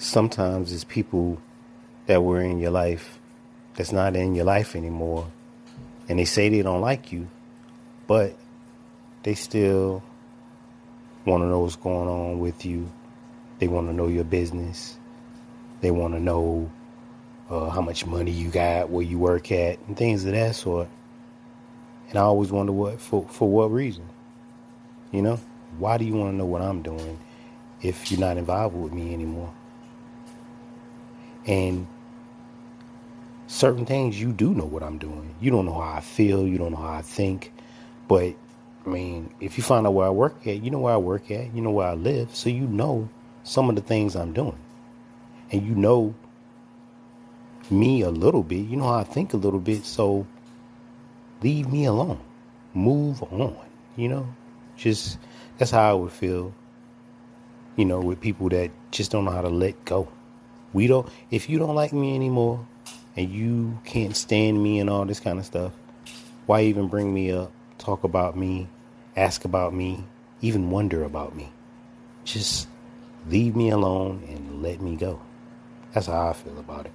sometimes it's people that were in your life that's not in your life anymore. And they say they don't like you, but they still want to know what's going on with you. They want to know your business. They want to know uh, how much money you got, where you work at, and things of that sort. And I always wonder what for for what reason. You know, why do you want to know what I'm doing if you're not involved with me anymore? And certain things you do know what I'm doing. You don't know how I feel, you don't know how I think, but I mean, if you find out where I work at, you know where I work at, you know where I live, so you know some of the things I'm doing. And you know me a little bit, you know how I think a little bit, so leave me alone. Move on, you know? Just that's how I would feel, you know, with people that just don't know how to let go. We don't if you don't like me anymore and you can't stand me and all this kind of stuff, why even bring me up? talk about me, ask about me, even wonder about me. Just leave me alone and let me go. That's how I feel about it.